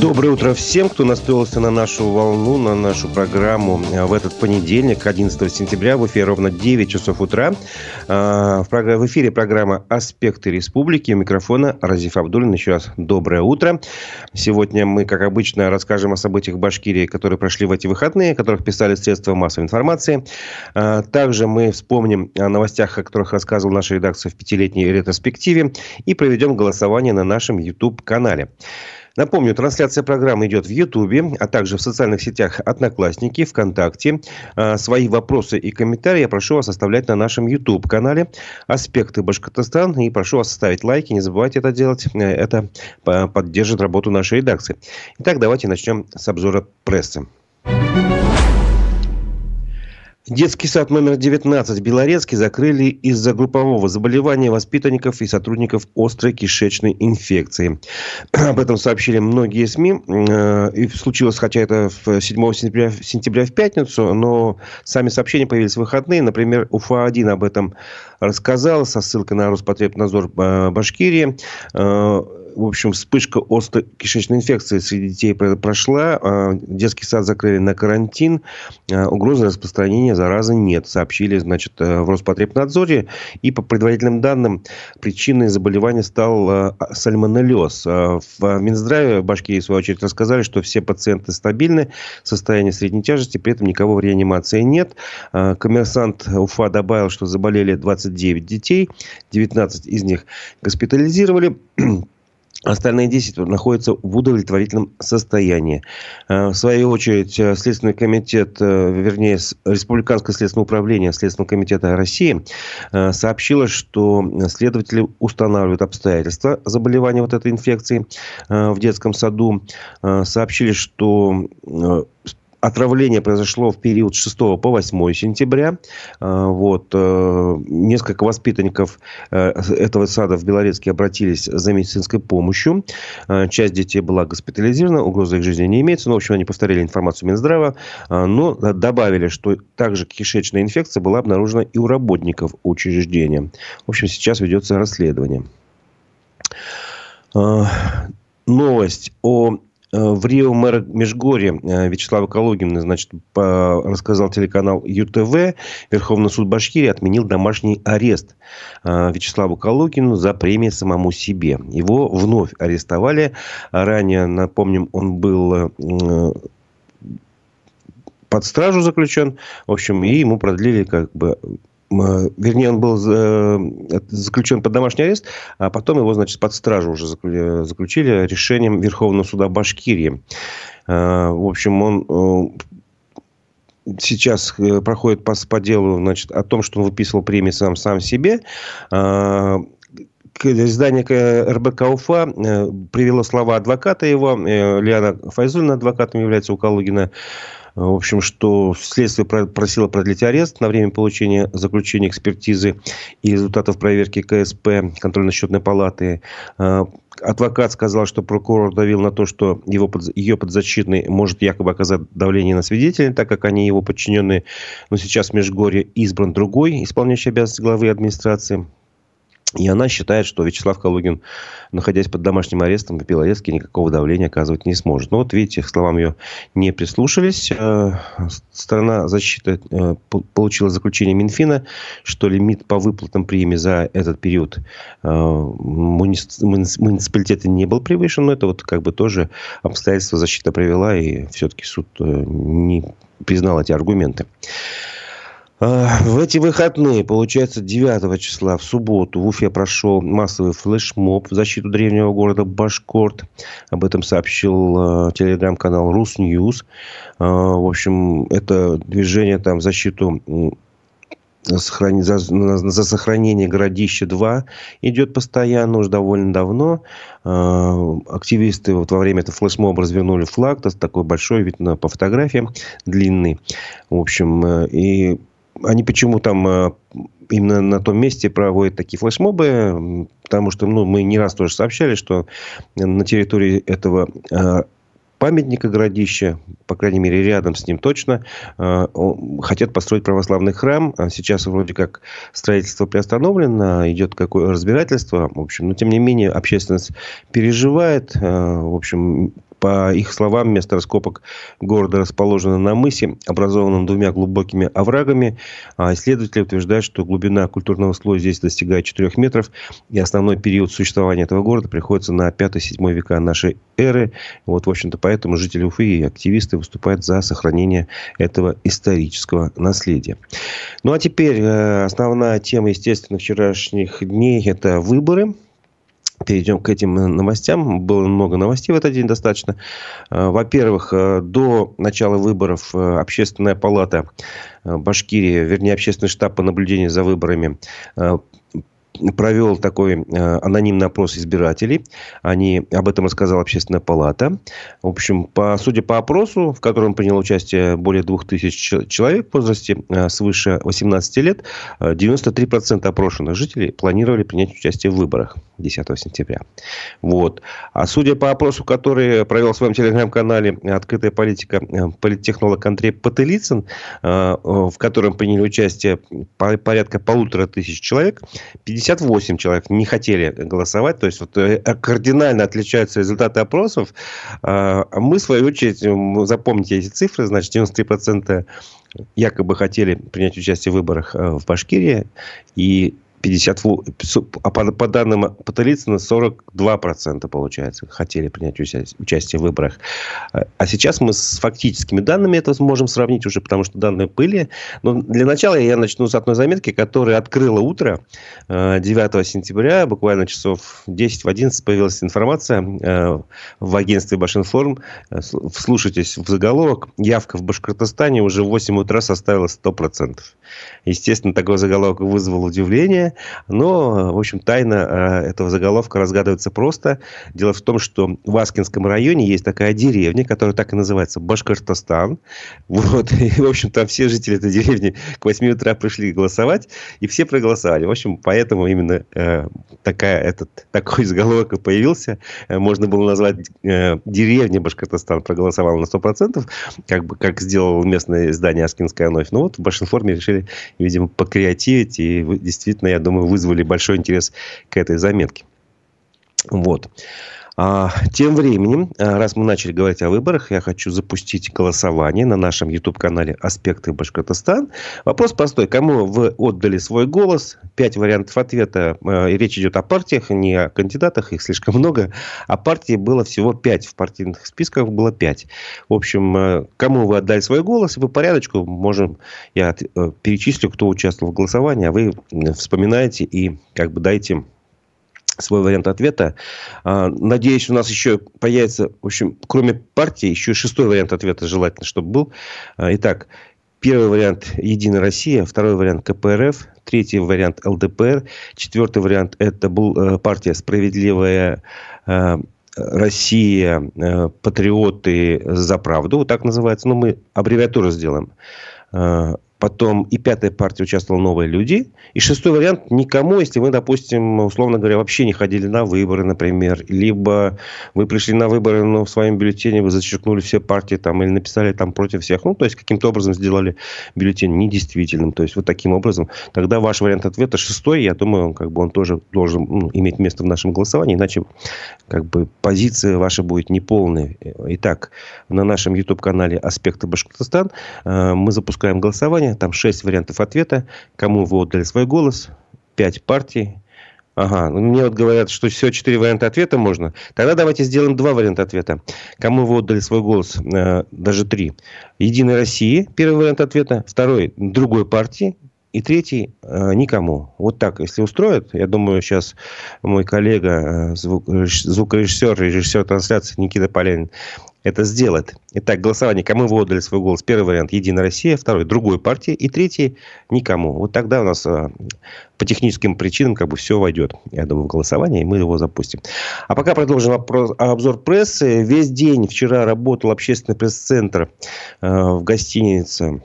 Доброе утро всем, кто настроился на нашу волну, на нашу программу э, в этот понедельник, 11 сентября, в эфире ровно 9 часов утра. Э, в эфире программа «Аспекты республики». У микрофона Разиф Абдулин. Еще раз доброе утро. Сегодня мы, как обычно, расскажем о событиях Башкирии, которые прошли в эти выходные, о которых писали средства массовой информации. Э, также мы вспомним о новостях, о которых рассказывала наша редакция в пятилетней ретроспективе и проведем голосование на нашем YouTube-канале. Напомню, трансляция программы идет в Ютубе, а также в социальных сетях Одноклассники, ВКонтакте. А, свои вопросы и комментарии я прошу вас оставлять на нашем YouTube-канале «Аспекты Башкортостан». И прошу вас ставить лайки, не забывайте это делать. Э, это поддержит работу нашей редакции. Итак, давайте начнем с обзора прессы. Детский сад номер 19 в Белорецке закрыли из-за группового заболевания воспитанников и сотрудников острой кишечной инфекции. Об этом сообщили многие СМИ. Э, и случилось, хотя это 7 сентября, сентября в пятницу, но сами сообщения появились в выходные. Например, УФА-1 об этом рассказал со ссылкой на Роспотребнадзор э, Башкирии э, в общем, вспышка острой кишечной инфекции среди детей прошла. А, детский сад закрыли на карантин. А, угрозы распространения заразы нет, сообщили, значит, э, в Роспотребнадзоре. И по предварительным данным, причиной заболевания стал а, сальмонеллез. В Минздраве Башкирии, в свою очередь, рассказали, что все пациенты стабильны, состояние средней тяжести, при этом никого в реанимации нет. Коммерсант Уфа добавил, что заболели 29 детей, 19 из них госпитализировали. Остальные 10 находятся в удовлетворительном состоянии. Э, в свою очередь, э, Следственный комитет, э, вернее, Республиканское следственное управление Следственного комитета России сообщило, что следователи устанавливают обстоятельства заболевания вот этой инфекции в детском саду. Сообщили, что Отравление произошло в период с 6 по 8 сентября. А, вот. Э, несколько воспитанников э, этого сада в Белорецке обратились за медицинской помощью. А, часть детей была госпитализирована, угрозы их жизни не имеется. Но, ну, в общем, они повторили информацию Минздрава, а, но добавили, что также кишечная инфекция была обнаружена и у работников учреждения. В общем, сейчас ведется расследование. Новость о в Рио мэр Межгорье э, Вячеслав Калугин значит, рассказал телеканал ЮТВ. Верховный суд Башкирии отменил домашний арест э, Вячеславу Калугину за премию самому себе. Его вновь арестовали. Ранее, напомним, он был под стражу заключен. В общем, и ему продлили как бы вернее, он был э, заключен под домашний арест, а потом его, значит, под стражу уже заключили решением Верховного суда Башкирии. Э, в общем, он э, сейчас проходит по, по делу значит, о том, что он выписывал премии сам, сам себе. Издание РБК Уфа привело слова адвоката его, Лиана Файзулина адвокатом является у Калугина, в общем, что следствие просило продлить арест на время получения заключения экспертизы и результатов проверки КСП, контрольно-счетной палаты. А, адвокат сказал, что прокурор давил на то, что его, ее подзащитный может якобы оказать давление на свидетелей, так как они его подчиненные. Но сейчас в Межгорье избран другой исполняющий обязанности главы администрации. И она считает, что Вячеслав Калугин, находясь под домашним арестом в Белорецке, никакого давления оказывать не сможет. Но вот видите, к словам ее не прислушались. Э, Сторона защиты э, получила заключение Минфина, что лимит по выплатам премии за этот период э, муниципалитета не был превышен. Но это вот как бы тоже обстоятельства защита привела, и все-таки суд не признал эти аргументы. А, в эти выходные, получается, 9 числа, в субботу, в Уфе прошел массовый флешмоб в защиту древнего города Башкорт. Об этом сообщил э, телеграм-канал Русньюз. Э, в общем, это движение там в защиту за, за сохранение городища 2 идет постоянно, уже довольно давно. Активисты вот во время этого флешмоба развернули флаг, такой большой, видно по фотографиям, длинный. В общем, и они почему там э, именно на том месте проводят такие флешмобы, потому что ну, мы не раз тоже сообщали, что на территории этого э, памятника городища, по крайней мере, рядом с ним точно, э, хотят построить православный храм. А сейчас вроде как строительство приостановлено, идет какое разбирательство. В общем, но тем не менее, общественность переживает. В общем, По их словам, место раскопок города расположено на мысе, образованном двумя глубокими оврагами. А исследователи утверждают, что глубина культурного слоя здесь достигает 4 метров. И основной период существования этого города приходится на 5-7 века нашей эры. Вот, в общем-то, поэтому жители Уфы и активисты выступают за сохранение этого исторического наследия. Ну, а теперь э, основная тема, естественно, вчерашних дней – это выборы перейдем к этим новостям. Было много новостей в этот день достаточно. Э, во-первых, э, до начала выборов э, Общественная палата Башкирии, вернее, Общественный штаб по наблюдению за выборами провел такой э, анонимный опрос избирателей. Они, об этом рассказала общественная палата. В общем, по, судя по опросу, в котором приняло участие более 2000 человек в возрасте э, свыше 18 лет, 93% э, опрошенных жителей планировали принять участие в выборах 10 сентября. Вот. А судя по опросу, который провел в своем телеграм-канале «Открытая политика» политтехнолог Андрей Потылицын, в котором приняли участие порядка полутора тысяч человек, 50 58 человек не хотели голосовать. То есть, вот, э, кардинально отличаются результаты опросов. Мы, в свою очередь, запомните эти цифры. Значит, 93% якобы хотели принять участие в выборах э, в Башкирии. И 50, а по, по данным Потылицына 42% получается хотели принять участие, в выборах. А сейчас мы с фактическими данными это сможем сравнить уже, потому что данные были. Но для начала я начну с одной заметки, которая открыла утро 9 э, сентября, буквально часов 10 в 11 появилась информация э, в агентстве Башинформ. Вслушайтесь в заголовок. Явка в Башкортостане уже в 8 утра составила 100%. Естественно, такой заголовок вызвал удивление. Но, в общем, тайна э, этого заголовка разгадывается просто. Дело в том, что в Аскинском районе есть такая деревня, которая так и называется Башкортостан. Вот. И, в общем, там все жители этой деревни к 8 утра пришли голосовать, и все проголосовали. В общем, поэтому именно э, такая, этот, такой заголовок и появился. Можно было назвать э, деревня Башкортостан проголосовала на 100%, как, бы, как сделал местное издание «Аскинская ночь». Ну вот в Башинформе решили, видимо, покреативить, и действительно, я думаю, вызвали большой интерес к этой заметке. Вот. А, тем временем, а, раз мы начали говорить о выборах, я хочу запустить голосование на нашем YouTube-канале «Аспекты Башкортостан». Вопрос простой. Кому вы отдали свой голос? Пять вариантов ответа. А, речь идет о партиях, не о кандидатах. Их слишком много. А партий было всего пять. В партийных списках было пять. В общем, кому вы отдали свой голос? Вы порядочку можем... Я э, перечислю, кто участвовал в голосовании, а вы вспоминаете и как бы дайте свой вариант ответа. А, надеюсь, у нас еще появится, в общем, кроме партии, еще шестой вариант ответа желательно, чтобы был. А, итак, первый вариант «Единая Россия», второй вариант КПРФ, третий вариант ЛДПР, четвертый вариант – это был э, партия «Справедливая э, Россия», э, «Патриоты за правду», вот так называется, но мы аббревиатуру сделаем. Потом и пятая партия участвовала «Новые люди». И шестой вариант – никому, если вы, допустим, условно говоря, вообще не ходили на выборы, например. Либо вы пришли на выборы, но в своем бюллетене вы зачеркнули все партии там, или написали там против всех. Ну, то есть, каким-то образом сделали бюллетень недействительным. То есть, вот таким образом. Тогда ваш вариант ответа шестой, я думаю, как бы он тоже должен ну, иметь место в нашем голосовании. Иначе как бы позиция ваша будет неполной. Итак, на нашем YouTube-канале «Аспекты Башкортостан» э, мы запускаем голосование голосования. Там шесть вариантов ответа. Кому вы отдали свой голос? Пять партий. Ага, ну, мне вот говорят, что все четыре варианта ответа можно. Тогда давайте сделаем два варианта ответа. Кому вы отдали свой голос? Э, даже три. Единой России, первый вариант ответа. Второй, другой партии. И третий э, никому. Вот так, если устроит, я думаю, сейчас мой коллега, э, звук, звукорежиссер, режиссер трансляции Никита Полянин это сделает. Итак, голосование. Кому вы отдали свой голос? Первый вариант – Единая Россия. Второй – другой партии. И третий – никому. Вот тогда у нас а, по техническим причинам как бы все войдет, я думаю, в голосование, и мы его запустим. А пока продолжим обзор прессы. Весь день вчера работал общественный пресс-центр а, в гостинице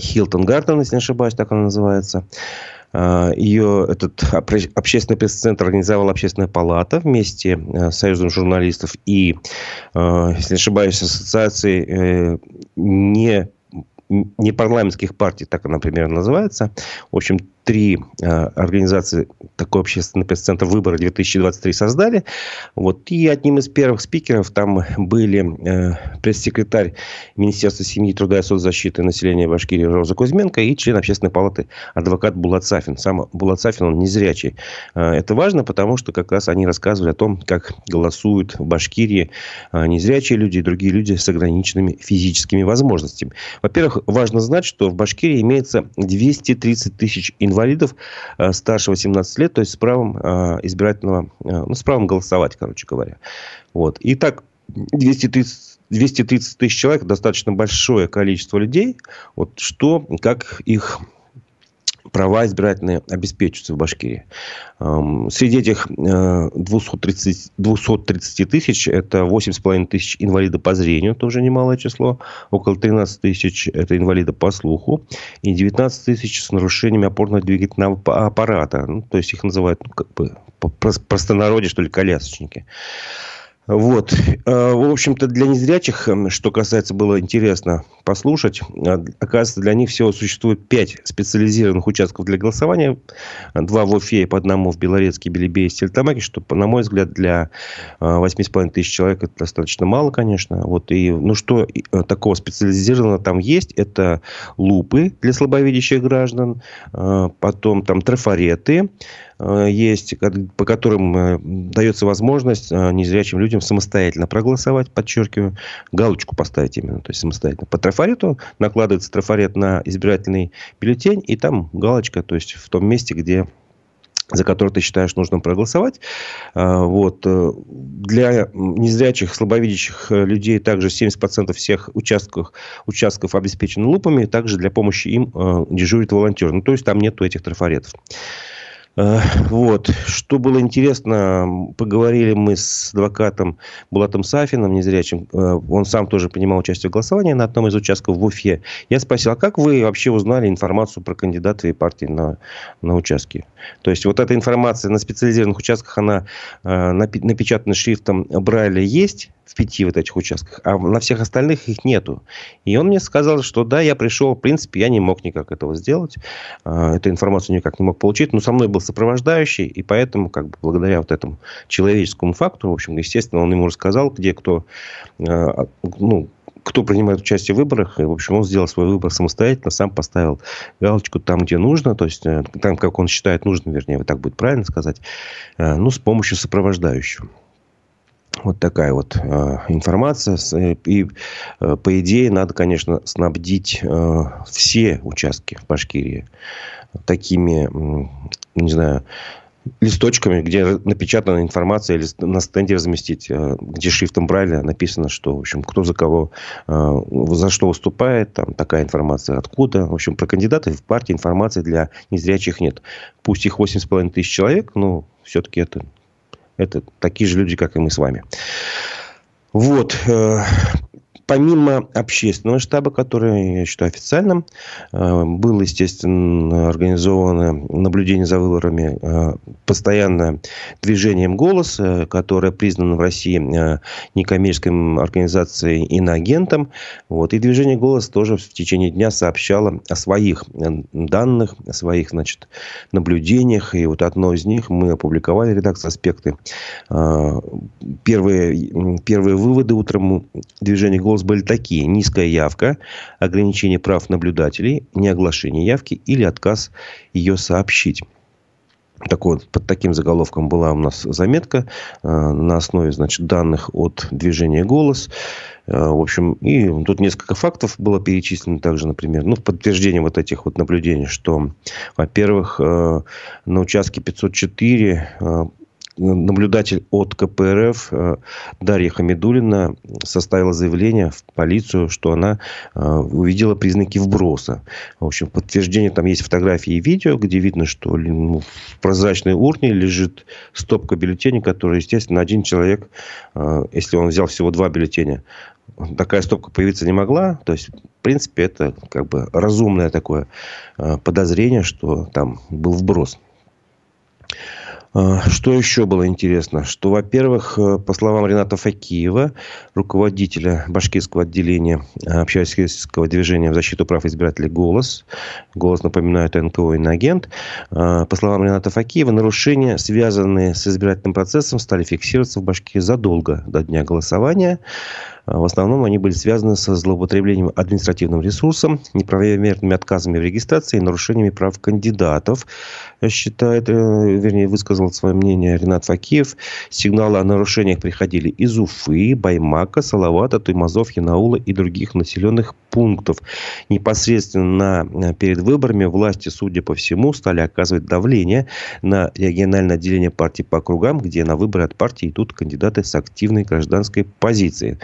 Хилтон Гарден, если не ошибаюсь, так она называется. А, Ее этот общественный пресс-центр организовала общественная палата вместе э, с Союзом журналистов и, э, если не ошибаюсь, ассоциацией э, не не парламентских партий, так она примерно называется. В общем, три э, организации такой общественный пресс-центр выбора 2023 создали. Вот. И одним из первых спикеров там были э, пресс-секретарь Министерства семьи, труда и соцзащиты населения Башкирии Роза Кузьменко и член общественной палаты адвокат Булат Сафин. Сам Булат Сафин, он незрячий. Э, это важно, потому что как раз они рассказывали о том, как голосуют в Башкирии незрячие люди и другие люди с ограниченными физическими возможностями. Во-первых, важно знать, что в Башкирии имеется 230 тысяч инвалидов э, старше 18 лет, то есть с правом э, избирательного, э, ну, с правом голосовать, короче говоря. Вот. Итак, 230 230 тысяч человек, достаточно большое количество людей. Вот что, как их права избирательные обеспечиваются в Башкирии. Среди этих 230, 230 тысяч это 8,5 тысяч инвалидов по зрению, тоже немалое число. Около 13 тысяч это инвалиды по слуху. И 19 тысяч с нарушениями опорно-двигательного аппарата. Ну, то есть их называют ну, как бы простонародье, что ли, колясочники. Вот. Э, в общем-то, для незрячих, эм, что касается, было интересно послушать, э, оказывается, для них всего существует пять специализированных участков для голосования. Два в Уфе и по одному в Белорецке, Белебее и Стельтамаке, что, на мой взгляд, для 8,5 э, тысяч человек это достаточно мало, конечно. Вот. И, ну, что такого специализированного там есть? Это лупы для слабовидящих граждан, потом там трафареты, есть, по которым э, дается возможность э, незрячим людям самостоятельно проголосовать, подчеркиваю, галочку поставить именно, то есть самостоятельно. По трафарету накладывается трафарет на избирательный бюллетень, и там галочка, то есть в том месте, где за который ты считаешь нужным проголосовать. Вот. Для незрячих, слабовидящих людей также 70% всех участков, участков обеспечены лупами. Также для помощи им дежурит волонтер. Ну, то есть, там нету этих трафаретов. Э, вот. Что было интересно, поговорили мы с адвокатом Булатом Сафином, незрячим. Э, он сам тоже принимал участие в голосовании на одном из участков в Уфе. Я спросил, а как вы вообще узнали информацию про кандидата и партии на, на участке? То есть, вот эта информация на специализированных участках, она э, напечатана шрифтом Брайля есть, в пяти вот этих участках, а на всех остальных их нету. И он мне сказал, что да, я пришел, в принципе, я не мог никак этого сделать, а, эту информацию никак не мог получить, но со мной был сопровождающий, и поэтому, как бы, благодаря вот этому человеческому фактору, в общем, естественно, он ему рассказал, где кто, а, ну, кто принимает участие в выборах. И, в общем, он сделал свой выбор самостоятельно, сам поставил галочку там, где нужно, то есть э, там, как он считает нужным, вернее, вот так будет правильно сказать, э, ну, с помощью сопровождающего. Вот такая вот э, информация. Э, и, э, по идее, надо, конечно, снабдить э, все участки в Башкирии такими, не знаю, листочками, где напечатана информация, или на стенде разместить, э, где шрифтом Брайля написано, что, в общем, кто за кого, э, за что выступает, там такая информация откуда. В общем, про кандидатов в партии информации для незрячих нет. Пусть их 8,5 тысяч человек, но все-таки это это такие же люди, как и мы с вами. Вот. Помимо общественного штаба, который, я считаю, официальным, э, было, естественно, организовано наблюдение за выборами э, постоянное движением «Голос», э, которое признано в России некоммерческой организацией иноагентом. Вот. И движение «Голос» тоже в течение дня сообщало о своих данных, о своих значит, наблюдениях. И вот одно из них мы опубликовали, редакция «Аспекты». Первые, первые выводы утром движения «Голос» голос были такие. Низкая явка, ограничение прав наблюдателей, неоглашение явки или отказ ее сообщить. Так вот, под таким заголовком была у нас заметка э, на основе значит, данных от движения «Голос». Э, в общем, и тут несколько фактов было перечислено также, например, ну, в подтверждение вот этих вот наблюдений, что, во-первых, э, на участке 504 наблюдатель от КПРФ э, Дарья Хамидулина составила заявление в полицию, что она э, увидела признаки вброса. В общем, подтверждение там есть фотографии и видео, где видно, что ну, в прозрачной урне лежит стопка бюллетеней, которые, естественно, один человек, э, если он взял всего два бюллетеня, такая стопка появиться не могла. То есть, в принципе, это как бы разумное такое подозрение, что там был вброс. А, что еще было интересно? Что, во-первых, э, по словам Рената Факиева, руководителя башкирского отделения э, общественного движения в защиту прав избирателей «Голос», «Голос», напоминаю, это НКО «Иноагент», а, по словам Рената Факиева, нарушения, связанные с избирательным процессом, стали фиксироваться в Башкирии задолго до дня голосования. А, в основном они были связаны со злоупотреблением административным ресурсом, неправомерными отказами в регистрации и нарушениями прав кандидатов, считает, э, вернее, высказал свое мнение Ренат Факиев. Сигналы о нарушениях приходили из Уфы, Баймака, Салавата, Туймазов, Янаула и других населенных пунктов. Непосредственно на, перед выборами власти, судя по всему, стали оказывать давление на региональное отделение партии по округам, где на выборы от партии идут кандидаты с активной гражданской позицией.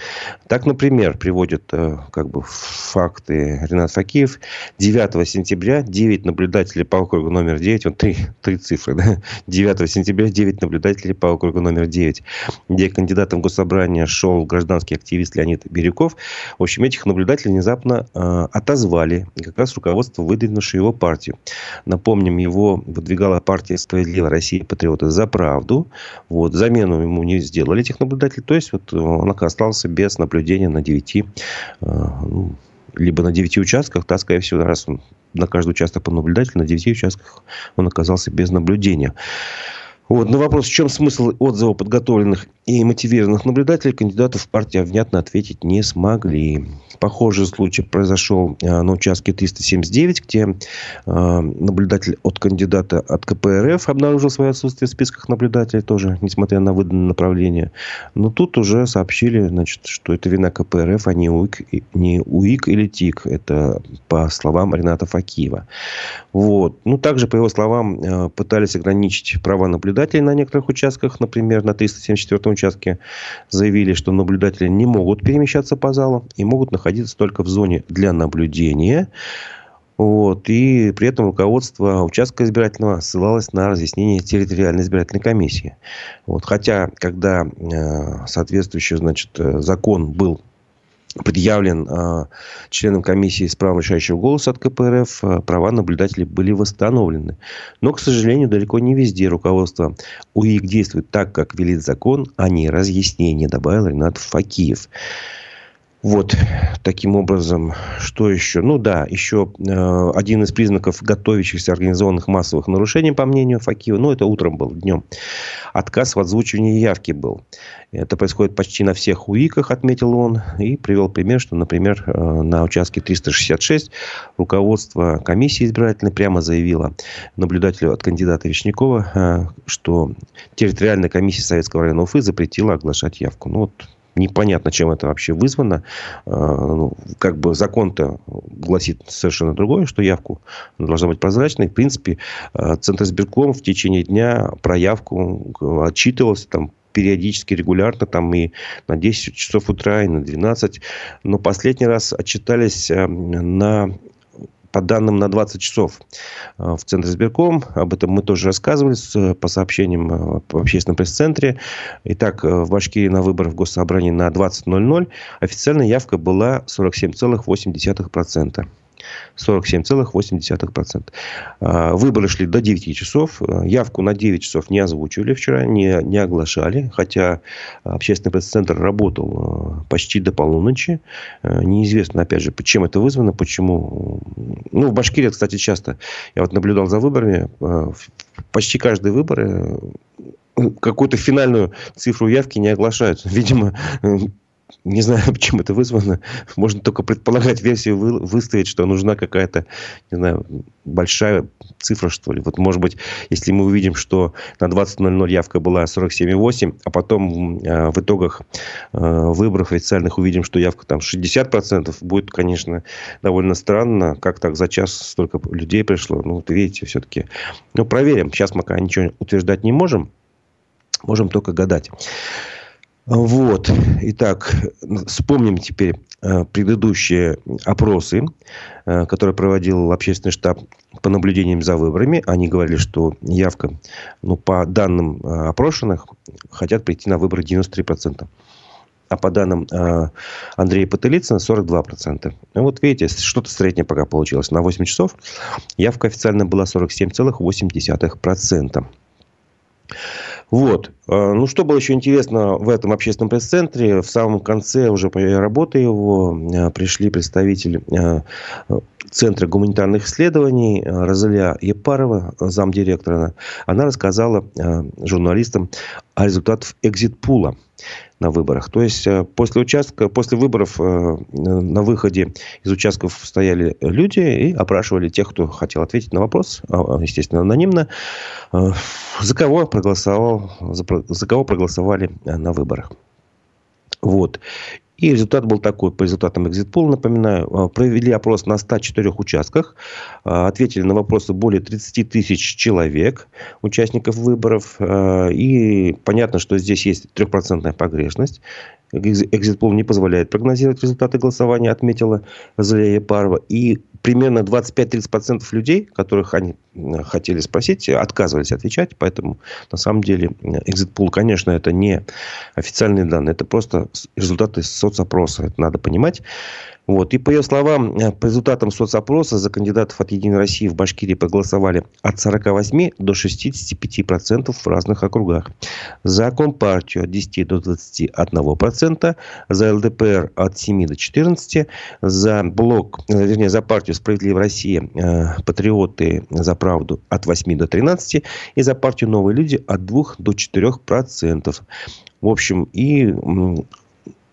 Так, например, приводит э, как бы факты Ренат Факиев. 9 сентября 9 наблюдателей по округу номер 9, вот три, три цифры, да? 9 сентября 9 наблюдателей по округу номер 9, где кандидатом в госсобрание шел гражданский активист Леонид Бирюков. В общем, этих наблюдателей внезапно э, отозвали. как раз руководство, выдвинувшее его партию. Напомним, его выдвигала партия «Справедливая Россия. Патриоты за правду». Вот, замену ему не сделали этих наблюдателей. То есть, вот он остался без наблюдения на 9 э, ну, либо на 9 участках, да, скорее всего, раз он на каждый участок по наблюдателю, на 9 участках он оказался без наблюдения. Вот. На вопрос, в чем смысл отзывов подготовленных и мотивированных наблюдателей, кандидатов в партии внятно ответить не смогли. Похожий случай произошел а, на участке 379, где а, наблюдатель от кандидата от КПРФ обнаружил свое отсутствие в списках наблюдателей тоже, несмотря на выданное направление. Но тут уже сообщили, значит, что это вина КПРФ, а не УИК, не УИК или ТИК. Это по словам Рената Факиева. Вот. Ну, также, по его словам, а, пытались ограничить права наблюдателей на некоторых участках. Например, на 374 участке заявили, что наблюдатели не могут перемещаться по залу и могут находиться находиться только в зоне для наблюдения. Вот. И при этом руководство участка избирательного ссылалось на разъяснение территориальной избирательной комиссии. Вот. Хотя, когда э, соответствующий значит, э, закон был предъявлен э, членам комиссии с правом решающего голоса от КПРФ, э, права наблюдателей были восстановлены. Но, к сожалению, далеко не везде руководство УИК действует так, как велит закон, а не разъяснение, добавил Ренат Факиев. Вот, таким образом, что еще? Ну да, еще э, один из признаков готовящихся организованных массовых нарушений, по мнению Факиева, ну это утром был, днем, отказ в озвучивании явки был. Это происходит почти на всех УИКах, отметил он, и привел пример, что, например, э, на участке 366 руководство комиссии избирательной прямо заявило наблюдателю от кандидата Вишнякова, э, что территориальная комиссия Советского района Уфы запретила оглашать явку. Ну вот Непонятно, чем это вообще вызвано. А, ну, как бы закон-то гласит совершенно другое, что явку должна быть прозрачной. В принципе, а, Центр избирком в течение дня про явку отчитывался там периодически, регулярно, там и на 10 часов утра, и на 12. Но последний раз отчитались а, на по данным на 20 часов э, в Центре избирком. Об этом мы тоже рассказывали по сообщениям э, в общественном пресс-центре. Итак, э, в Башкирии на выборах в Госсобрании на 20.00 официальная явка была 47,8%. 47,8%. А, выборы шли до 9 часов. Явку на 9 часов не озвучивали вчера, не, не оглашали. Хотя общественный пресс-центр работал а, почти до полуночи. А, неизвестно, опять же, чем это вызвано, почему. Ну, в Башкирии, кстати, часто. Я вот наблюдал за выборами. Почти каждые выборы какую-то финальную цифру явки не оглашают. Видимо, не знаю, почему это вызвано. Можно только предполагать версию вы, выставить, что нужна какая-то, не знаю, большая цифра, что ли. Вот, может быть, если мы увидим, что на 20.00 явка была 47,8, а потом э, в итогах э, выборов официальных увидим, что явка там 60%, будет, конечно, довольно странно. Как так за час столько людей пришло? Ну, вот видите, все-таки. Ну, проверим. Сейчас пока ничего утверждать не можем. Можем только гадать. Вот. Итак, вспомним теперь э, предыдущие опросы, э, которые проводил общественный штаб по наблюдениям за выборами. Они говорили, что явка, ну, по данным э, опрошенных, хотят прийти на выборы 93%. А по данным Андрея Потылицына 42%. Ну, вот видите, что-то среднее пока получилось. На 8 часов явка официально была 47,8%. Вот. А, ну, что было еще интересно в этом общественном пресс-центре, в самом конце уже работы его а, пришли представители а, Центра гуманитарных исследований Розалия Епарова, замдиректора. Она рассказала журналистам о результатах экзит-пула на выборах. То есть э, после участка, после выборов э, на выходе из участков стояли люди и опрашивали тех, кто хотел ответить на вопрос, а, естественно, анонимно, э, за кого проголосовал, за, за кого проголосовали на выборах. Вот. И результат был такой, по результатам экзит-пола, напоминаю, а, провели опрос на 104 участках, а, ответили на вопросы более 30 тысяч человек, участников выборов, а, и понятно, что здесь есть трехпроцентная погрешность. Экзит-пол не позволяет прогнозировать результаты голосования, отметила Залия Епарова. И примерно 25-30% людей, которых они хотели спросить, отказывались отвечать. Поэтому, на самом деле, экзит-пул, конечно, это не официальные данные. Это просто результаты соцопроса. Это надо понимать. Вот. И по ее словам, э, по результатам соцопроса за кандидатов от «Единой России» в Башкирии проголосовали от 48 до 65% в разных округах. За Компартию от 10 до 21%, за ЛДПР от 7 до 14%, за блок, э, вернее, за партию «Справедливая Россия», э, «Патриоты за правду» от 8 до 13% и за партию «Новые люди» от 2 до 4%. В общем, и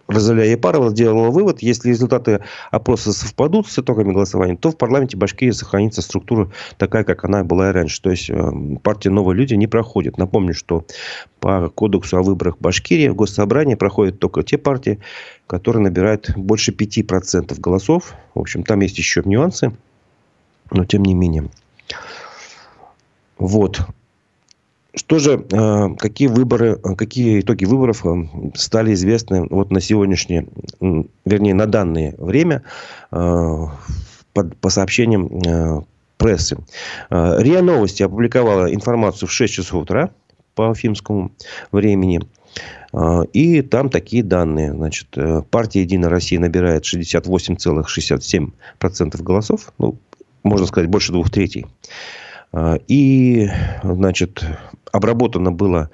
Розалия Епарова сделала вывод, если результаты опроса совпадут с итогами голосования, то в парламенте Башкирии сохранится структура такая, как она была и раньше. То есть, э, партия «Новые люди» не проходит. Напомню, что по кодексу о выборах Башкирии в госсобрании проходят только те партии, которые набирают больше 5% голосов. В общем, там есть еще нюансы, но тем не менее. Вот. Что же, э, какие выборы, э, какие итоги выборов э, стали известны вот на сегодняшнее, вернее, на данное время по, сообщениям прессы. РИА Новости опубликовала информацию в 6 часов утра по фимскому времени. И там такие данные. Значит, партия «Единая Россия» набирает 68,67% голосов. Ну, можно сказать, больше двух третей. И, значит, обработано было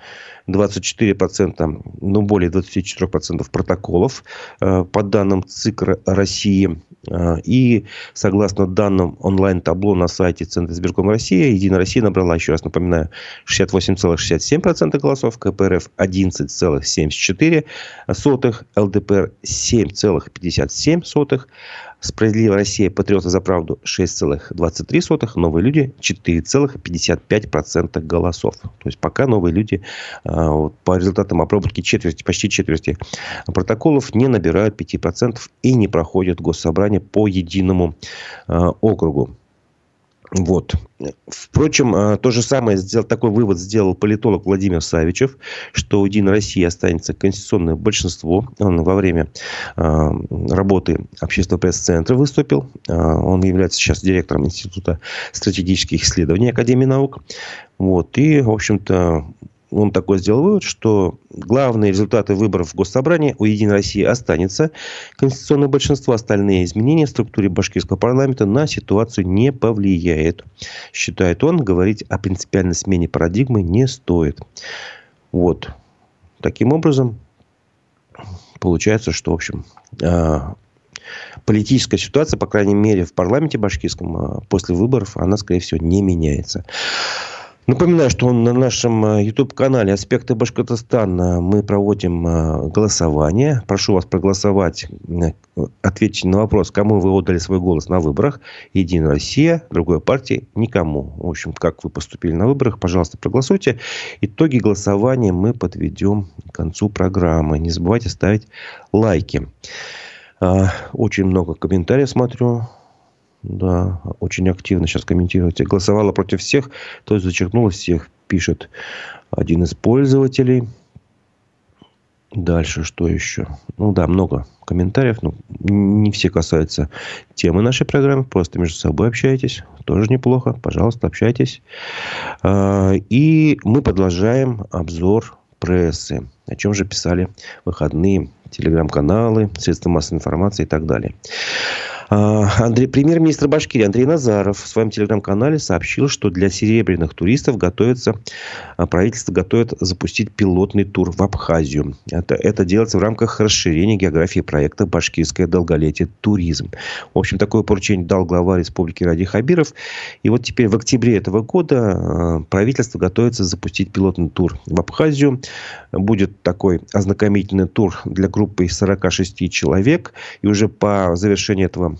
24%, ну, более 24% протоколов э, по данным ЦИК России. Э, и согласно данным онлайн-табло на сайте Центра избирком России, Единая Россия набрала, еще раз напоминаю, 68,67% голосов, КПРФ 11,74%, ЛДПР 7,57%, Справедливая Россия, Патриоты за правду 6,23, новые люди 4,55% голосов. То есть пока новые люди а, по результатам обработки четверти, почти четверти протоколов не набирают 5% и не проходят госсобрание по единому а, округу. Вот. Впрочем, а, то же самое сделал, такой вывод сделал политолог Владимир Савичев, что у Единой России останется конституционное большинство. Он во время э, работы общественного пресс-центра выступил. Э, он является сейчас директором Института стратегических исследований Академии наук. Вот. И, в общем-то, он такой сделал вывод, что главные результаты выборов в Госсобрании у Единой России останется. Конституционное большинство, остальные изменения в структуре башкирского парламента на ситуацию не повлияет. Считает он, говорить о принципиальной смене парадигмы не стоит. Вот. Таким образом, получается, что, в общем, а, политическая ситуация, по крайней мере, в парламенте башкирском а, после выборов, она, скорее всего, не меняется. Напоминаю, что на нашем э, YouTube-канале «Аспекты Башкортостана» мы проводим э, голосование. Прошу вас проголосовать, ответьте на вопрос, кому вы отдали свой голос на выборах. Единая Россия, другой партии, никому. В общем, как вы поступили на выборах, пожалуйста, проголосуйте. Итоги голосования мы подведем к концу программы. Не забывайте ставить лайки. Очень много комментариев смотрю. Да, очень активно сейчас комментируете. Голосовала против всех, то есть зачеркнула всех, пишет один из пользователей. Дальше что еще? Ну да, много комментариев. Но не все касаются темы нашей программы. Просто между собой общайтесь. Тоже неплохо. Пожалуйста, общайтесь. А, и мы продолжаем обзор прессы. О чем же писали выходные телеграм-каналы, средства массовой информации и так далее. А, Андрей, премьер-министр Башкирии Андрей Назаров в своем телеграм-канале сообщил, что для серебряных туристов готовится, а, правительство готовит запустить пилотный тур в Абхазию. Это, это делается в рамках расширения географии проекта «Башкирское долголетие. Туризм». В общем, такое поручение дал глава республики Ради Хабиров. И вот теперь в октябре этого года а, правительство готовится запустить пилотный тур в Абхазию. Будет такой ознакомительный тур для группы из 46 человек. И уже по завершении этого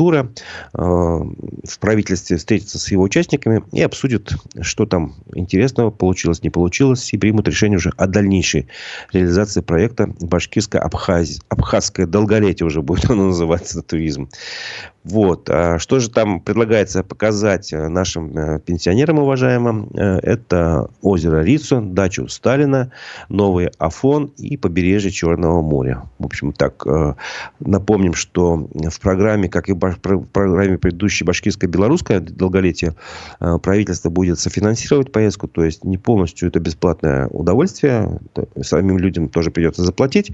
тура э, в правительстве встретится с его участниками и обсудит, что там интересного получилось, не получилось, и примут решение уже о дальнейшей реализации проекта башкирское абхазское долголетие уже будет оно называться туризм. Вот. А что же там предлагается показать э, нашим э, пенсионерам уважаемым? Это озеро Рицу, дачу Сталина, новый Афон и побережье Черного моря. В общем, так напомним, что в программе, как и в программе предыдущей башкирско-белорусское долголетие, правительство будет софинансировать поездку, то есть не полностью это бесплатное удовольствие, самим людям тоже придется заплатить.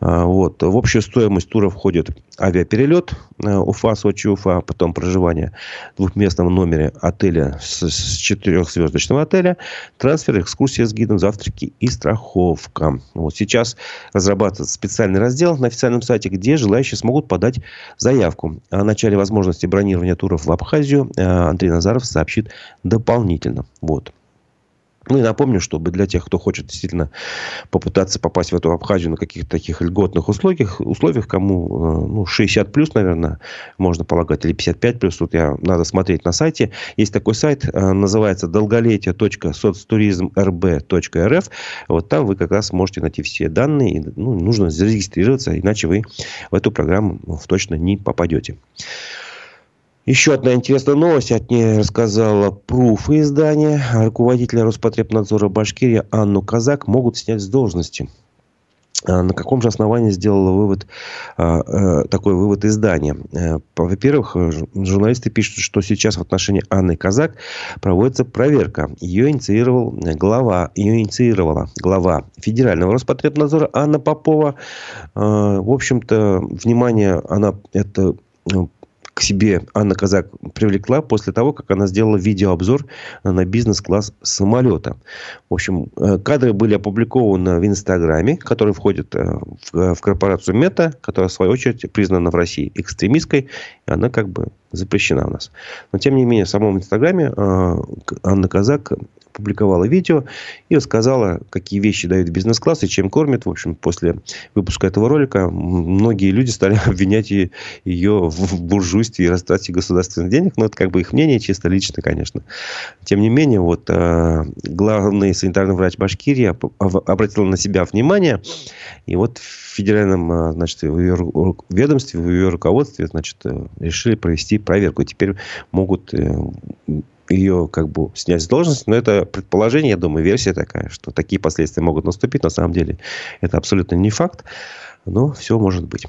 Вот. В общую стоимость тура входит авиаперелет Уфа Сочи, Уфа, потом проживание в двухместном номере отеля с, с четырехзвездочного отеля, трансфер, экскурсия с гидом, завтраки и страховка. Вот сейчас разрабатывается специальный раздел на официальном сайте, где желающие смогут подать заявку. О начале возможности бронирования туров в Абхазию э, Андрей Назаров сообщит дополнительно. Вот. Ну и напомню, чтобы для тех, кто хочет действительно попытаться попасть в эту Абхазию на каких-то таких льготных условиях, условиях кому э, ну, 60 плюс, наверное, можно полагать, или 55 плюс, тут я надо смотреть на сайте. Есть такой сайт, э, называется долголетие.соцтуризмрб.рф. Вот там вы как раз можете найти все данные. Ну, нужно зарегистрироваться, иначе вы в эту программу точно не попадете. Еще одна интересная новость от ней рассказала Пруф издания. Руководителя Роспотребнадзора Башкирии Анну Казак могут снять с должности. А на каком же основании сделала вывод, а, э, такой вывод издания? Э, во-первых, журналисты пишут, что сейчас в отношении Анны Казак проводится проверка. Ее инициировал глава, ее инициировала глава Федерального Роспотребнадзора Анна Попова. В общем-то, внимание, она это к себе Анна Казак привлекла после того, как она сделала видеообзор на бизнес-класс самолета. В общем, э, кадры были опубликованы в Инстаграме, который входит э, в, в корпорацию Мета, которая, в свою очередь, признана в России экстремистской. И она как бы запрещена у нас. Но, тем не менее, в самом Инстаграме э, Анна Казак публиковала видео и рассказала, какие вещи дают бизнес-класс и чем кормят. В общем, после выпуска этого ролика многие люди стали обвинять ее в буржуйстве и растрате государственных денег. Но это как бы их мнение, чисто лично, конечно. Тем не менее, вот э, главный санитарный врач Башкирии обратил на себя внимание. И вот в федеральном э, значит, в ее ведомстве, в ее руководстве значит, э, решили провести проверку. Теперь могут ее как бы снять с должности. Но это предположение, я думаю, версия такая, что такие последствия могут наступить. На самом деле это абсолютно не факт. Но все может быть.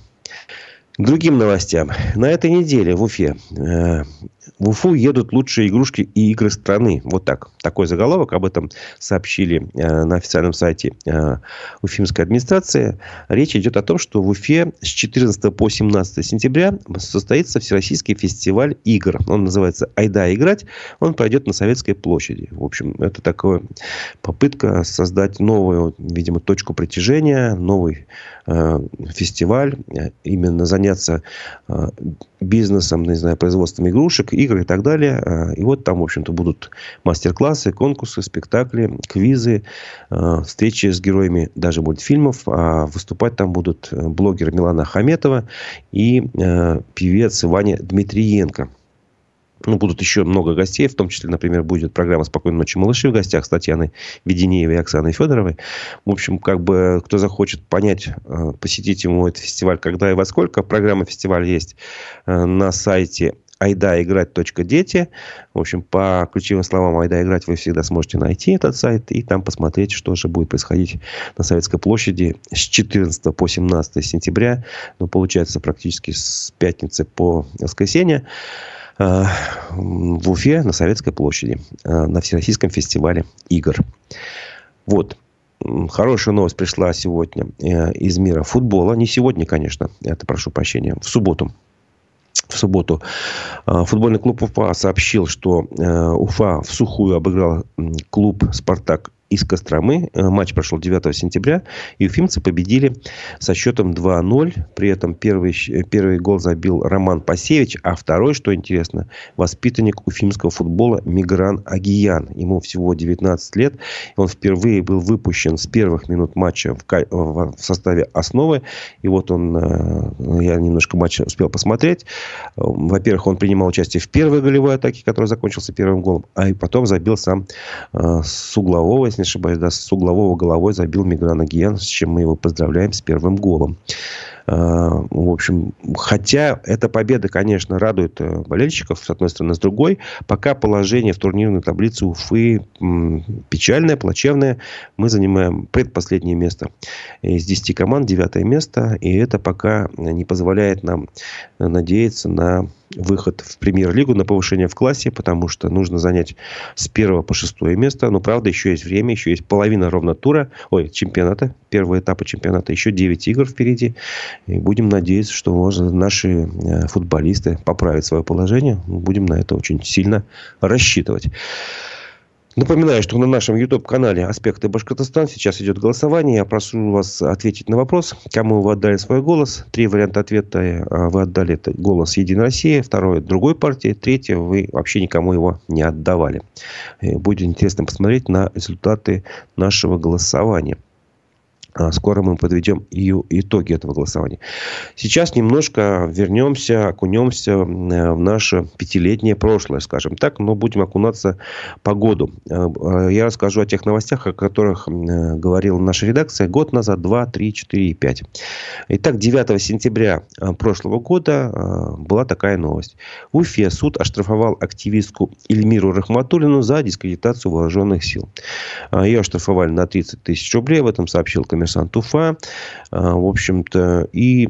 Другим новостям. На этой неделе в Уфе э, в Уфу едут лучшие игрушки и игры страны. Вот так. Такой заголовок. Об этом сообщили э, на официальном сайте э, Уфимской администрации. Речь идет о том, что в Уфе с 14 по 17 сентября состоится Всероссийский фестиваль игр. Он называется «Айда играть». Он пройдет на Советской площади. В общем, это такая попытка создать новую, видимо, точку притяжения, новый фестиваль, именно заняться э, бизнесом, не знаю, производством игрушек, игр и так далее. И вот там, в общем-то, будут мастер-классы, конкурсы, спектакли, квизы, встречи с героями даже мультфильмов. А выступать там будут блогер Милана Хаметова и певец Ваня Дмитриенко. Ну, будут еще много гостей, в том числе, например, будет программа «Спокойной ночи, малыши» в гостях с Татьяной Веденеевой и Оксаной Федоровой. В общем, как бы, кто захочет понять, э, посетить ему этот фестиваль, когда и во сколько, программа фестиваля есть э, на сайте айдаиграть.дети. В общем, по ключевым словам «Айда играть» вы всегда сможете найти этот сайт и там посмотреть, что же будет происходить на Советской площади с 14 по 17 сентября. Ну, получается, практически с пятницы по воскресенье. Э, в Уфе на Советской площади э, на Всероссийском фестивале игр. Вот. Хорошая новость пришла сегодня э, из мира футбола. Не сегодня, конечно. Это прошу прощения. В субботу. в субботу. Футбольный клуб Уфа сообщил, что Уфа в сухую обыграл клуб «Спартак» из Костромы. Э, матч прошел 9 сентября. И уфимцы победили со счетом 2-0. При этом первый, первый гол забил Роман Пасевич. А второй, что интересно, воспитанник уфимского футбола Мигран Агиян. Ему всего 19 лет. Он впервые был выпущен с первых минут матча в, в составе основы. И вот он, э, я немножко матч успел посмотреть. Во-первых, он принимал участие в первой голевой атаке, которая закончился первым голом. А и потом забил сам э, с углового, если не ошибаюсь, да, с углового головой забил Мигран Агиян, с чем мы его поздравляем с первым голом. А, в общем, хотя эта победа, конечно, радует э, болельщиков, с одной стороны, с другой, пока положение в турнирной таблице Уфы печальное, плачевное. Мы занимаем предпоследнее место из 10 команд, девятое место, и это пока не позволяет нам надеяться на выход в премьер-лигу на повышение в классе, потому что нужно занять с первого по шестое место. Но, правда, еще есть время, еще есть половина ровно тура, ой, чемпионата, первого этапа чемпионата, еще 9 игр впереди. И будем надеяться, что может, наши э, футболисты поправят свое положение. Будем на это очень сильно рассчитывать. Напоминаю, что на нашем YouTube-канале «Аспекты Башкортостан» сейчас идет голосование. Я прошу вас ответить на вопрос, кому вы отдали свой голос. Три варианта ответа. Э, вы отдали это голос «Единой России», второе – другой партии, третье – вы вообще никому его не отдавали. Э, будет интересно посмотреть на результаты нашего голосования. А, скоро мы подведем и итоги этого голосования. Сейчас немножко вернемся, окунемся в наше пятилетнее прошлое, скажем так, но будем окунаться по году. А, а, я расскажу о тех новостях, о которых говорила наша редакция год назад, два, три, четыре и пять. Итак, 9 сентября прошлого года была такая новость. В Уфе суд оштрафовал активистку Эльмиру Рахматуллину за дискредитацию вооруженных сил. Ее оштрафовали на 30 тысяч рублей, об этом сообщил коммерсант коммерсант Уфа. А, в общем-то, и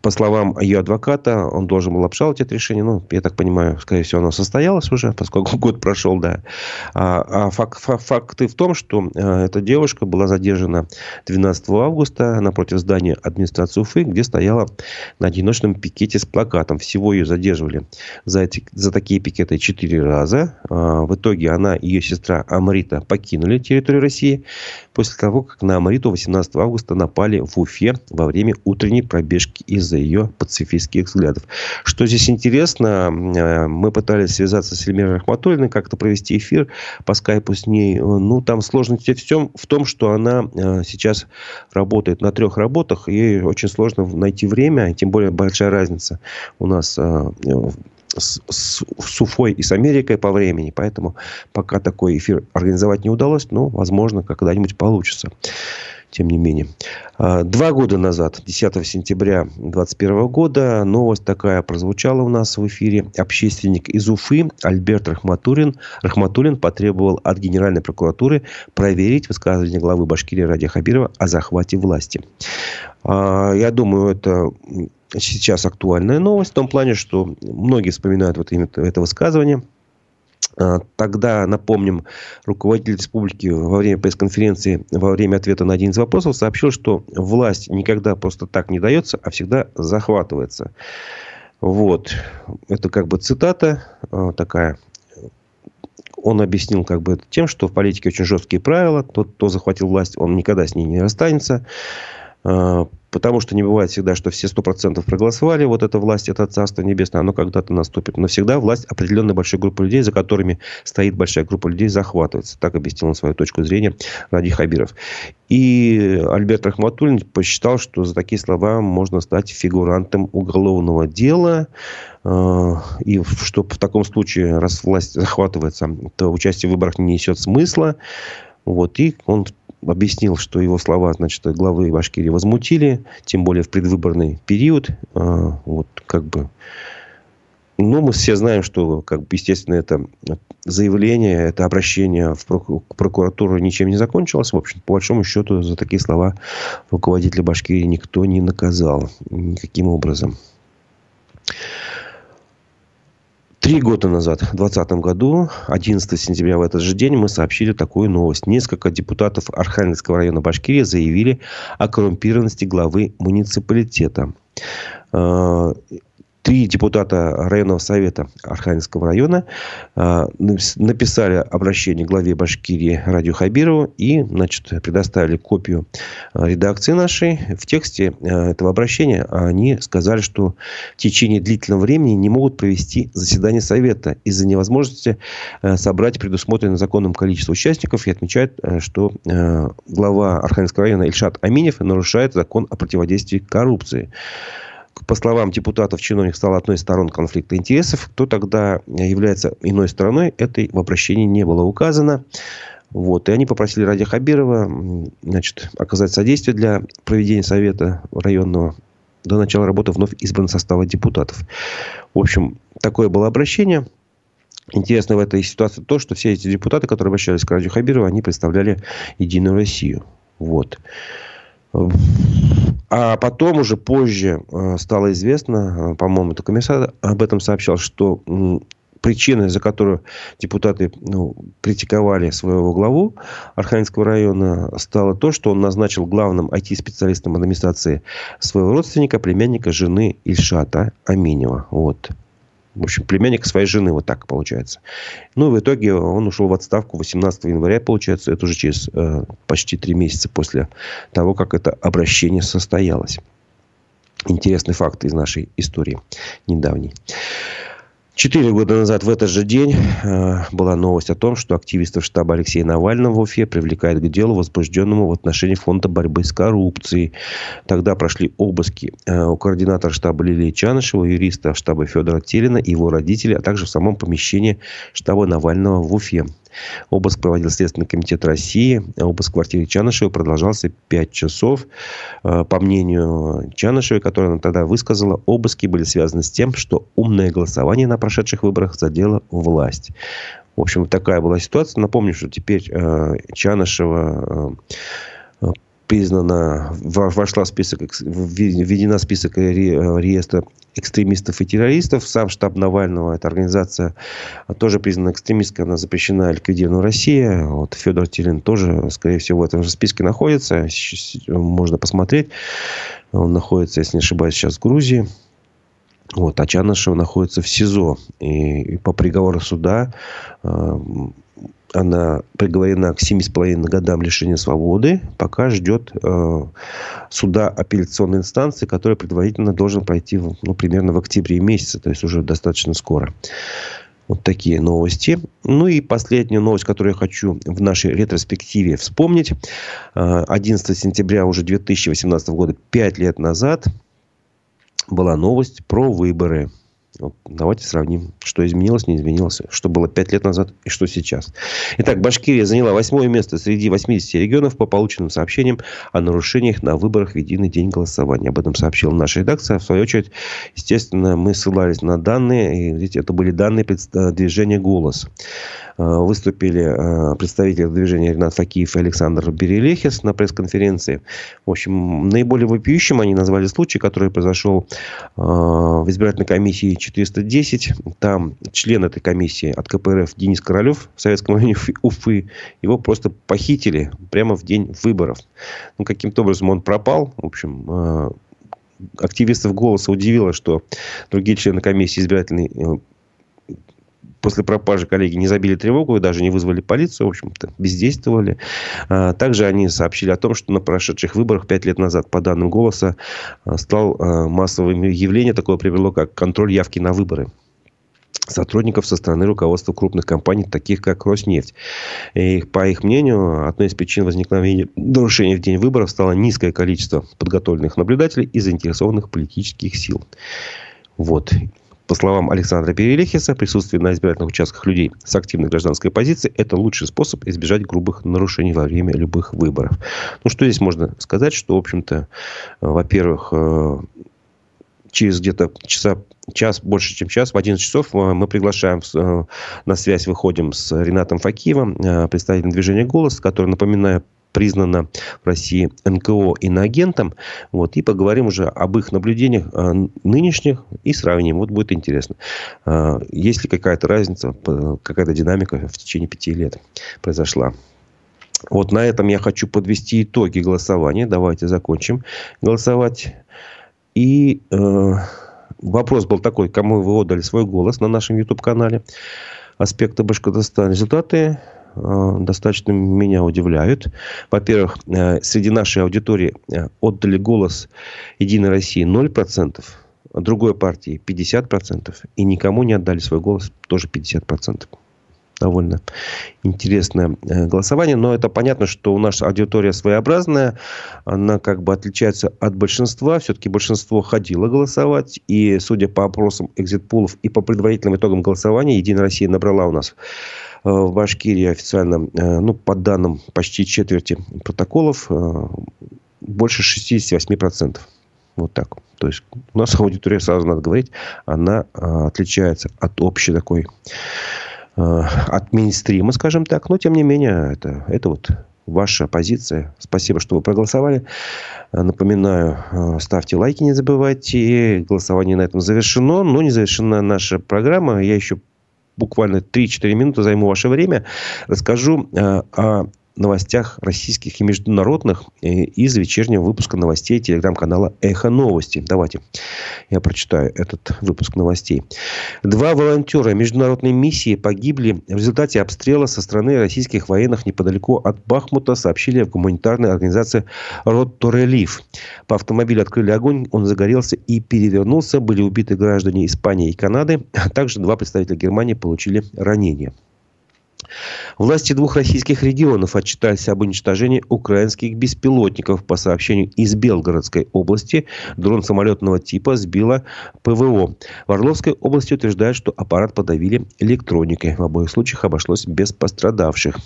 по словам ее адвоката, он должен был обжаловать это решение. Ну, я так понимаю, скорее всего, оно состоялось уже, поскольку год прошел, да. А, а факт, факт, факты в том, что а, эта девушка была задержана 12 августа напротив здания администрации Уфы, где стояла на одиночном пикете с плакатом. Всего ее задерживали за, эти, за такие пикеты 4 раза. А, в итоге она и ее сестра Амрита покинули территорию России после того, как на Амриту 18 августа напали в Уфе во время утренней пробежки из-за ее пацифистских взглядов. Что здесь интересно, мы пытались связаться с Эльмирой Рахматуллиной, как-то провести эфир по скайпу с ней. Ну, там сложность в, всем, в том, что она э, сейчас работает на трех работах, и очень сложно найти время, тем более большая разница у нас э, с, с, с Уфой и с Америкой по времени. Поэтому пока такой эфир организовать не удалось, но, возможно, когда-нибудь получится. Тем не менее. А, два года назад, 10 сентября 2021 года, новость такая прозвучала у нас в эфире. Общественник из Уфы Альберт Рахматуллин, Рахматуллин потребовал от Генеральной прокуратуры проверить высказывание главы Башкирии Ради Хабирова о захвате власти. А, я думаю, это сейчас актуальная новость в том плане, что многие вспоминают вот именно это высказывание. А, тогда, напомним, руководитель республики во время пресс-конференции, во время ответа на один из вопросов сообщил, что власть никогда просто так не дается, а всегда захватывается. Вот. Это как бы цитата а, такая. Он объяснил как бы это тем, что в политике очень жесткие правила. Тот, кто захватил власть, он никогда с ней не расстанется. Потому что не бывает всегда, что все сто процентов проголосовали, вот эта власть, это Царство Небесное, оно когда-то наступит. Но всегда власть определенной большой группы людей, за которыми стоит большая группа людей, захватывается. Так объяснил он свою точку зрения Ради Хабиров. И Альберт Рахматуллин посчитал, что за такие слова можно стать фигурантом уголовного дела. А, и что в таком случае, раз власть захватывается, то участие в выборах не несет смысла. Вот, и он объяснил, что его слова, значит, главы Башкирии возмутили, тем более в предвыборный период. А, вот, как бы, ну, мы все знаем, что, как бы, естественно, это заявление, это обращение в прокуратуру ничем не закончилось. В общем, по большому счету, за такие слова руководителя Башкирии никто не наказал никаким образом. Три года назад, в 2020 году, 11 сентября в этот же день, мы сообщили такую новость. Несколько депутатов Архангельского района Башкирии заявили о коррумпированности главы муниципалитета. Три депутата районного совета Архангельского района а, написали обращение главе Башкирии Радио Хабирову и значит, предоставили копию а, редакции нашей. В тексте а, этого обращения они сказали, что в течение длительного времени не могут провести заседание совета из-за невозможности собрать предусмотренное законом количество участников и отмечают, что глава Архангельского района Ильшат Аминев нарушает закон о противодействии коррупции по словам депутатов, чиновник стал одной из сторон конфликта интересов. Кто тогда является иной стороной, это в обращении не было указано. Вот. И они попросили Ради Хабирова значит, оказать содействие для проведения совета районного до начала работы вновь избранного состава депутатов. В общем, такое было обращение. Интересно в этой ситуации то, что все эти депутаты, которые обращались к Радио Хабирова, они представляли Единую Россию. Вот. А потом уже позже э, стало известно, э, по-моему, это комиссар об этом сообщал, что причиной, за которую депутаты ну, критиковали своего главу Архангельского района, стало то, что он назначил главным IT-специалистом администрации своего родственника, племянника жены Ильшата Аминева. Вот в общем, племянника своей жены, вот так получается. Ну, в итоге он ушел в отставку 18 января, получается, это уже через э, почти три месяца после того, как это обращение состоялось. Интересный факт из нашей истории недавней. Четыре года назад в этот же день э, была новость о том, что активистов штаба Алексея Навального в Уфе привлекают к делу, возбужденному в отношении фонда борьбы с коррупцией. Тогда прошли обыски э, у координатора штаба Лилии Чанышева, юриста штаба Федора Телина его родителей, а также в самом помещении штаба Навального в Уфе. Обыск проводил Следственный комитет России. Обыск в квартире Чанышева продолжался 5 часов. Э, по мнению Чанышевой, которая она тогда высказала, обыски были связаны с тем, что умное голосование на прошедших выборах задело власть. В общем, такая была ситуация. Напомню, что теперь э, Чанышева э, признана, вошла в список, введена в список реестра экстремистов и террористов. Сам штаб Навального, эта организация тоже признана экстремистской, она запрещена ликвидирована Россия. Вот Федор Телин тоже, скорее всего, в этом же списке находится. Можно посмотреть. Он находится, если не ошибаюсь, сейчас в Грузии. Вот, а Чанышева находится в СИЗО. И, и по приговору суда э, она приговорена к 7,5 годам лишения свободы, пока ждет э, суда апелляционной инстанции, который предварительно должен пройти ну, примерно в октябре месяце, то есть уже достаточно скоро. Вот такие новости. Ну и последняя новость, которую я хочу в нашей ретроспективе вспомнить. 11 э, сентября уже 2018 года, 5 лет назад, была новость про выборы давайте сравним, что изменилось, не изменилось, что было 5 лет назад и что сейчас. Итак, Башкирия заняла восьмое место среди 80 регионов по полученным сообщениям о нарушениях на выборах в единый день голосования. Об этом сообщила наша редакция. В свою очередь, естественно, мы ссылались на данные. И, видите, это были данные движения «Голос». Э, выступили э, представители движения Ренат Факиев и Александр Берелехис на пресс-конференции. В общем, наиболее вопиющим они назвали случай, который произошел э, в избирательной комиссии 410. Там член этой комиссии от КПРФ Денис Королев в Советском районе Уфы. Его просто похитили прямо в день выборов. Ну, каким-то образом он пропал. В общем, активистов «Голоса» удивило, что другие члены комиссии избирательной после пропажи коллеги не забили тревогу и даже не вызвали полицию, в общем-то, бездействовали. А, также они сообщили о том, что на прошедших выборах пять лет назад, по данным «Голоса», а, стал а, массовым явлением, такое привело, как контроль явки на выборы сотрудников со стороны руководства крупных компаний, таких как Роснефть. И, по их мнению, одной из причин возникновения нарушений в день выборов стало низкое количество подготовленных наблюдателей и заинтересованных политических сил. Вот. По словам Александра Перелехиса, присутствие на избирательных участках людей с активной гражданской позицией – это лучший способ избежать грубых нарушений во время любых выборов. Ну, что здесь можно сказать, что, в общем-то, э, во-первых, э, через где-то часа час, больше, чем час, в 11 часов э, мы приглашаем на связь, выходим с Ренатом Факиевым, представителем движения «Голос», который, напоминаю, признана в России НКО иноагентом. Вот, и поговорим уже об их наблюдениях а, нынешних и сравним. Вот будет интересно. А, есть ли какая-то разница, какая-то динамика в течение пяти лет произошла. Вот на этом я хочу подвести итоги голосования. Давайте закончим голосовать. И э, вопрос был такой, кому вы отдали свой голос на нашем YouTube-канале «Аспекты Башкортостана». Результаты э, достаточно меня удивляют. Во-первых, э, среди нашей аудитории э, отдали голос «Единой России» 0%, другой партии 50%, и никому не отдали свой голос тоже 50% довольно интересное э, голосование. Но это понятно, что у нас аудитория своеобразная. Она как бы отличается от большинства. Все-таки большинство ходило голосовать. И судя по опросам экзит-пулов и по предварительным итогам голосования, Единая Россия набрала у нас э, в Башкирии официально, э, ну, по данным почти четверти протоколов, больше 68%. Вот так. То есть у нас аудитория, сразу надо говорить, она отличается от общей такой от мейнстрима, скажем так. Но, тем не менее, это, это вот ваша позиция. Спасибо, что вы проголосовали. Э, напоминаю, э, ставьте лайки, не забывайте. Голосование на этом завершено. Но не завершена наша программа. Я еще буквально 3-4 минуты займу ваше время. Расскажу о новостях российских и международных э, из вечернего выпуска новостей телеграм-канала «Эхо новости». Давайте я прочитаю этот выпуск новостей. Два волонтера международной миссии погибли в результате обстрела со стороны российских военных неподалеку от Бахмута, сообщили в гуманитарной организации «Ротторелиф». По автомобилю открыли огонь, он загорелся и перевернулся. Были убиты граждане Испании и Канады, а также два представителя Германии получили ранения. Власти двух российских регионов отчитались об уничтожении украинских беспилотников. По сообщению из Белгородской области, дрон самолетного типа сбила ПВО. В Орловской области утверждают, что аппарат подавили электроникой. В обоих случаях обошлось без пострадавших.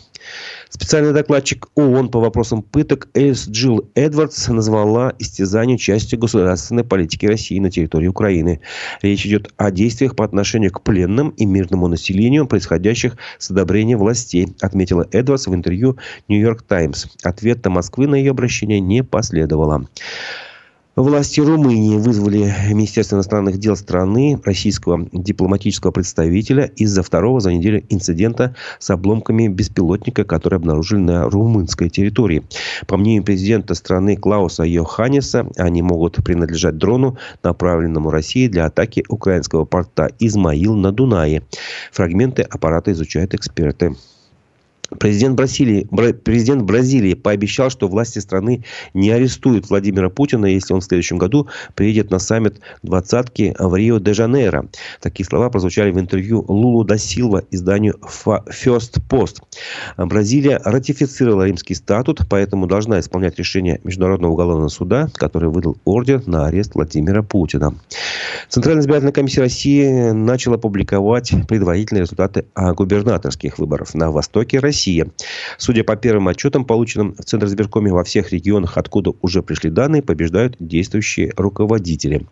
Специальный докладчик ООН по вопросам пыток Элис Джилл Эдвардс назвала истязание частью государственной политики России на территории Украины. Речь идет о действиях по отношению к пленным и мирному населению, происходящих с одобрения властей, отметила Эдвардс в интервью «Нью-Йорк Таймс». Ответа Москвы на ее обращение не последовало. Власти Румынии вызвали Министерство иностранных дел страны российского дипломатического представителя из-за второго за неделю инцидента с обломками беспилотника, который обнаружили на румынской территории. По мнению президента страны Клауса Йоханнеса, они могут принадлежать дрону, направленному России для атаки украинского порта Измаил на Дунае. Фрагменты аппарата изучают эксперты. Президент Бразилии, президент Бразилии пообещал, что власти страны не арестуют Владимира Путина, если он в следующем году приедет на саммит двадцатки в Рио-де-Жанейро. Такие слова прозвучали в интервью Лулу да Силва изданию First Post. Бразилия ратифицировала римский статут, поэтому должна исполнять решение Международного уголовного суда, который выдал ордер на арест Владимира Путина. Центральная избирательная комиссия России начала публиковать предварительные результаты губернаторских выборов на востоке России Россия. Судя по первым отчетам, полученным в Центр избиркоме во всех регионах, откуда уже пришли данные, побеждают действующие руководители.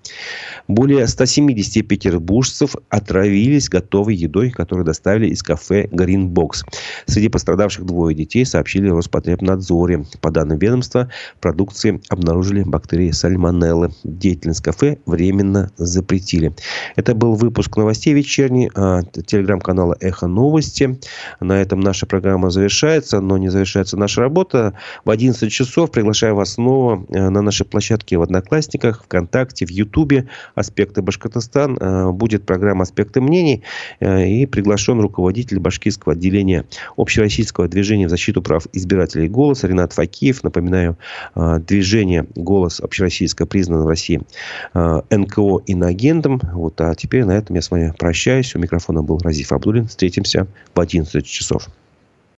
Более 170 петербуржцев отравились готовой едой, которую доставили из кафе Green Box. Среди пострадавших двое детей сообщили Роспотребнадзоре. По данным ведомства, продукции обнаружили бактерии сальмонеллы. Деятельность кафе временно запретили. Это был выпуск новостей вечерний а, телеграм-канала «Эхо новости». На этом наша программа программа завершается, но не завершается наша работа. В 11 часов приглашаю вас снова э, на нашей площадке в Одноклассниках, ВКонтакте, в Ютубе «Аспекты Башкортостан». Э, будет программа «Аспекты мнений» э, и приглашен руководитель башкирского отделения Общероссийского движения в защиту прав избирателей «Голос» Ренат Факиев. Напоминаю, движение «Голос» общероссийское признано в России НКО иноагентом. Вот, а теперь на этом я с вами прощаюсь. У микрофона был Разиф Абдулин. Встретимся в 11 часов.